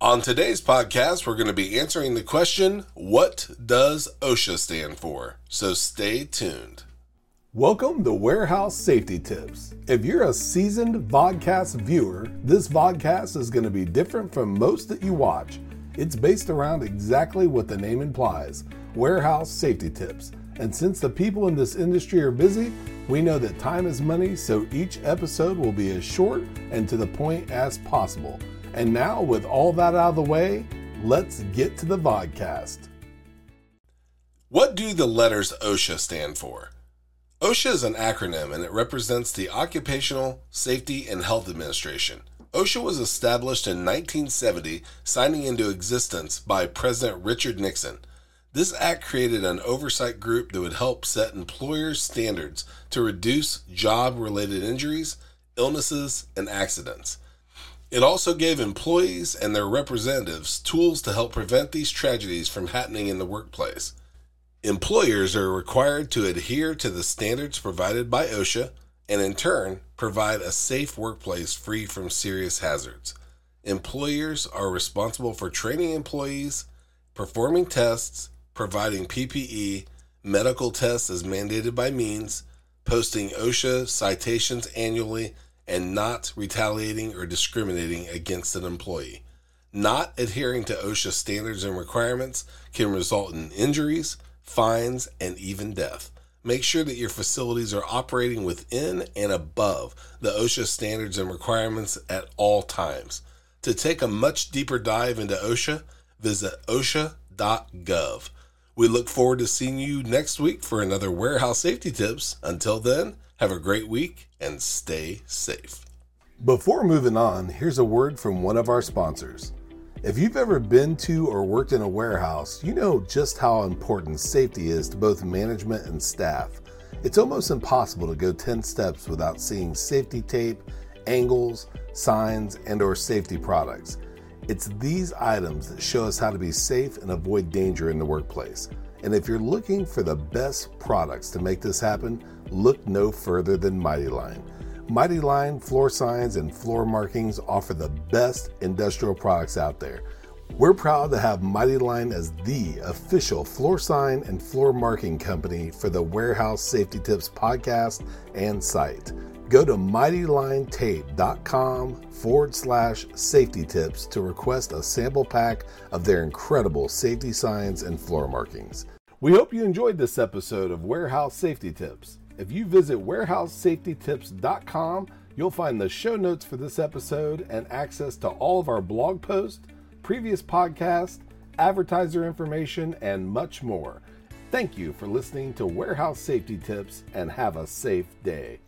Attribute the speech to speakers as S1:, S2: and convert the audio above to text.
S1: On today's podcast, we're going to be answering the question What does OSHA stand for? So stay tuned.
S2: Welcome to Warehouse Safety Tips. If you're a seasoned vodcast viewer, this vodcast is going to be different from most that you watch. It's based around exactly what the name implies warehouse safety tips. And since the people in this industry are busy, we know that time is money, so each episode will be as short and to the point as possible. And now, with all that out of the way, let's get to the vodcast.
S1: What do the letters OSHA stand for? OSHA is an acronym and it represents the Occupational Safety and Health Administration. OSHA was established in 1970, signing into existence by President Richard Nixon. This act created an oversight group that would help set employers' standards to reduce job related injuries, illnesses, and accidents. It also gave employees and their representatives tools to help prevent these tragedies from happening in the workplace. Employers are required to adhere to the standards provided by OSHA and, in turn, provide a safe workplace free from serious hazards. Employers are responsible for training employees, performing tests, providing PPE, medical tests as mandated by means, posting OSHA citations annually, and not retaliating or discriminating against an employee. Not adhering to OSHA standards and requirements can result in injuries, fines, and even death. Make sure that your facilities are operating within and above the OSHA standards and requirements at all times. To take a much deeper dive into OSHA, visit OSHA.gov. We look forward to seeing you next week for another Warehouse Safety Tips. Until then, have a great week and stay safe.
S2: Before moving on, here's a word from one of our sponsors. If you've ever been to or worked in a warehouse, you know just how important safety is to both management and staff. It's almost impossible to go 10 steps without seeing safety tape, angles, signs, and or safety products. It's these items that show us how to be safe and avoid danger in the workplace. And if you're looking for the best products to make this happen, look no further than Mighty Line. Mighty Line floor signs and floor markings offer the best industrial products out there. We're proud to have Mighty Line as the official floor sign and floor marking company for the Warehouse Safety Tips podcast and site. Go to mightylinetape.com forward slash safety tips to request a sample pack of their incredible safety signs and floor markings. We hope you enjoyed this episode of Warehouse Safety Tips. If you visit warehousesafetytips.com, you'll find the show notes for this episode and access to all of our blog posts, previous podcasts, advertiser information, and much more. Thank you for listening to Warehouse Safety Tips and have a safe day.